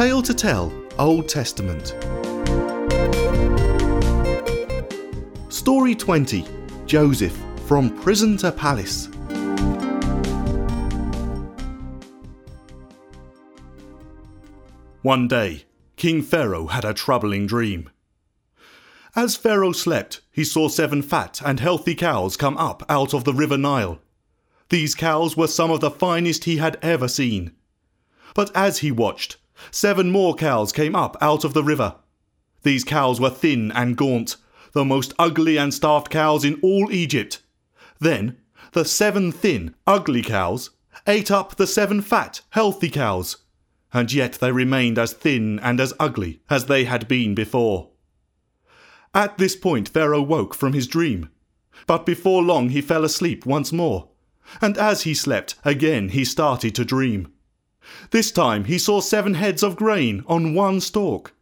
Tale to Tell Old Testament. Story 20 Joseph From Prison to Palace. One day, King Pharaoh had a troubling dream. As Pharaoh slept, he saw seven fat and healthy cows come up out of the river Nile. These cows were some of the finest he had ever seen. But as he watched, seven more cows came up out of the river. These cows were thin and gaunt, the most ugly and starved cows in all Egypt. Then the seven thin, ugly cows ate up the seven fat, healthy cows, and yet they remained as thin and as ugly as they had been before. At this point, Pharaoh woke from his dream. But before long he fell asleep once more, and as he slept, again he started to dream. This time he saw seven heads of grain on one stalk.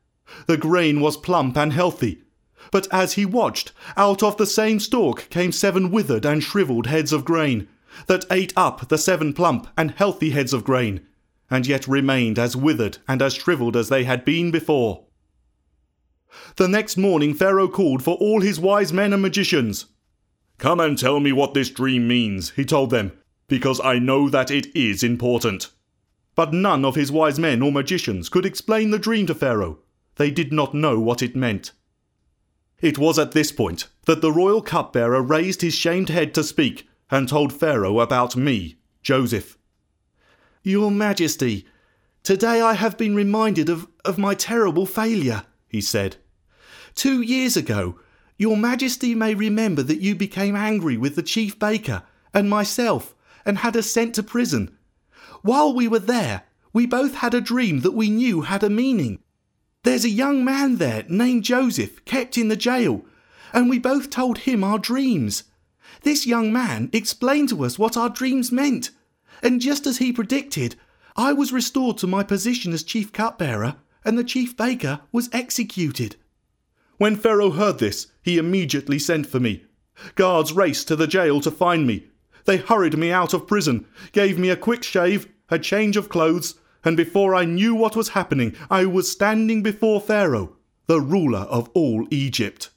The grain was plump and healthy, but as he watched, out of the same stalk came seven withered and shriveled heads of grain, that ate up the seven plump and healthy heads of grain, and yet remained as withered and as shriveled as they had been before. The next morning Pharaoh called for all his wise men and magicians. Come and tell me what this dream means, he told them, because I know that it is important. But none of his wise men or magicians could explain the dream to Pharaoh. They did not know what it meant. It was at this point that the royal cupbearer raised his shamed head to speak and told Pharaoh about me, Joseph. Your Majesty, today I have been reminded of, of my terrible failure, he said. Two years ago, Your Majesty may remember that you became angry with the chief baker and myself and had us sent to prison. While we were there, we both had a dream that we knew had a meaning. There's a young man there named Joseph kept in the jail, and we both told him our dreams. This young man explained to us what our dreams meant, and just as he predicted, I was restored to my position as chief cupbearer, and the chief baker was executed. When Pharaoh heard this, he immediately sent for me. Guards raced to the jail to find me. They hurried me out of prison, gave me a quick shave, a change of clothes, and before I knew what was happening, I was standing before Pharaoh, the ruler of all Egypt.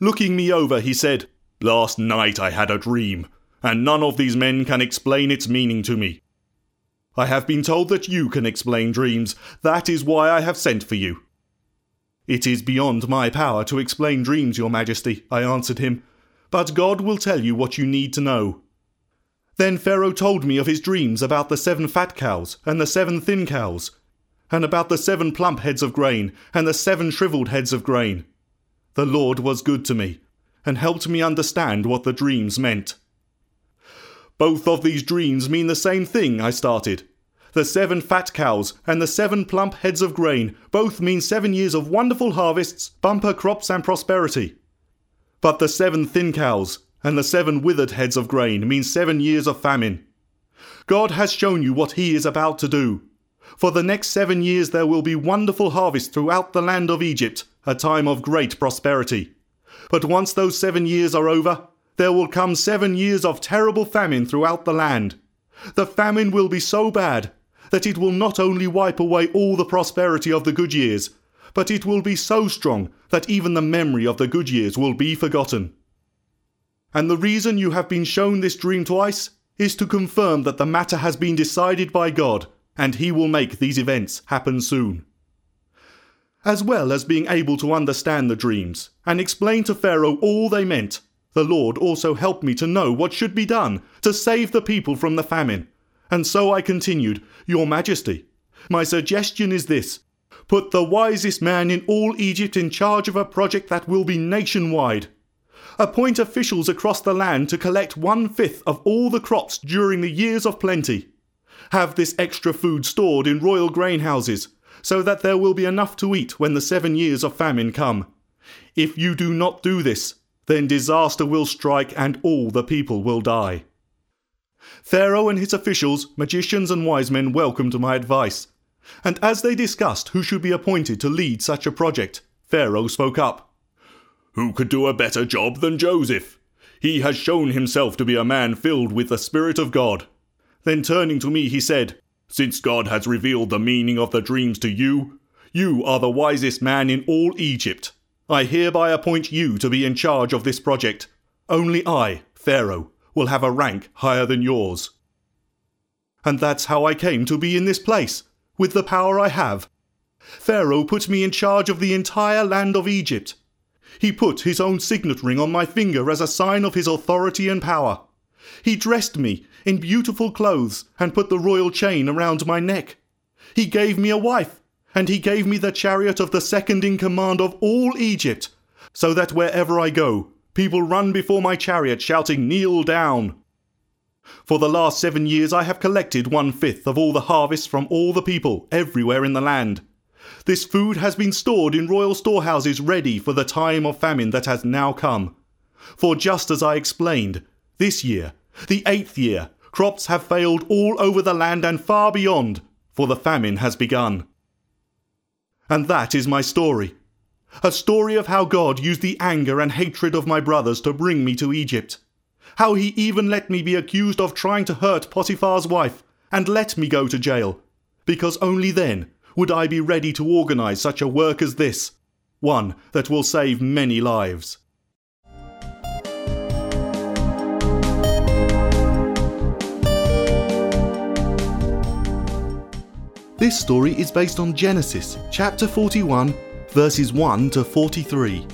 Looking me over, he said, Last night I had a dream, and none of these men can explain its meaning to me. I have been told that you can explain dreams. That is why I have sent for you. It is beyond my power to explain dreams, Your Majesty, I answered him, but God will tell you what you need to know. Then Pharaoh told me of his dreams about the seven fat cows and the seven thin cows, and about the seven plump heads of grain and the seven shriveled heads of grain. The Lord was good to me, and helped me understand what the dreams meant. Both of these dreams mean the same thing, I started. The seven fat cows and the seven plump heads of grain both mean seven years of wonderful harvests, bumper crops, and prosperity. But the seven thin cows and the seven withered heads of grain mean seven years of famine. God has shown you what He is about to do. For the next seven years there will be wonderful harvest throughout the land of Egypt, a time of great prosperity. But once those seven years are over, there will come seven years of terrible famine throughout the land. The famine will be so bad that it will not only wipe away all the prosperity of the good years, but it will be so strong that even the memory of the good years will be forgotten. And the reason you have been shown this dream twice is to confirm that the matter has been decided by God, and He will make these events happen soon. As well as being able to understand the dreams and explain to Pharaoh all they meant, the Lord also helped me to know what should be done to save the people from the famine. And so I continued, Your Majesty, my suggestion is this put the wisest man in all Egypt in charge of a project that will be nationwide appoint officials across the land to collect one fifth of all the crops during the years of plenty. Have this extra food stored in royal grain houses, so that there will be enough to eat when the seven years of famine come. If you do not do this, then disaster will strike and all the people will die. Pharaoh and his officials, magicians, and wise men welcomed my advice. And as they discussed who should be appointed to lead such a project, Pharaoh spoke up. Who could do a better job than Joseph? He has shown himself to be a man filled with the Spirit of God. Then turning to me, he said, Since God has revealed the meaning of the dreams to you, you are the wisest man in all Egypt. I hereby appoint you to be in charge of this project. Only I, Pharaoh, will have a rank higher than yours. And that's how I came to be in this place, with the power I have. Pharaoh put me in charge of the entire land of Egypt. He put his own signet ring on my finger as a sign of his authority and power. He dressed me in beautiful clothes and put the royal chain around my neck. He gave me a wife, and he gave me the chariot of the second in command of all Egypt, so that wherever I go, people run before my chariot shouting, Kneel down! For the last seven years I have collected one fifth of all the harvests from all the people everywhere in the land. This food has been stored in royal storehouses ready for the time of famine that has now come. For just as I explained, this year, the eighth year, crops have failed all over the land and far beyond, for the famine has begun. And that is my story. A story of how God used the anger and hatred of my brothers to bring me to Egypt. How he even let me be accused of trying to hurt Potiphar's wife and let me go to jail, because only then would I be ready to organize such a work as this, one that will save many lives. This story is based on Genesis chapter 41, verses 1 to 43.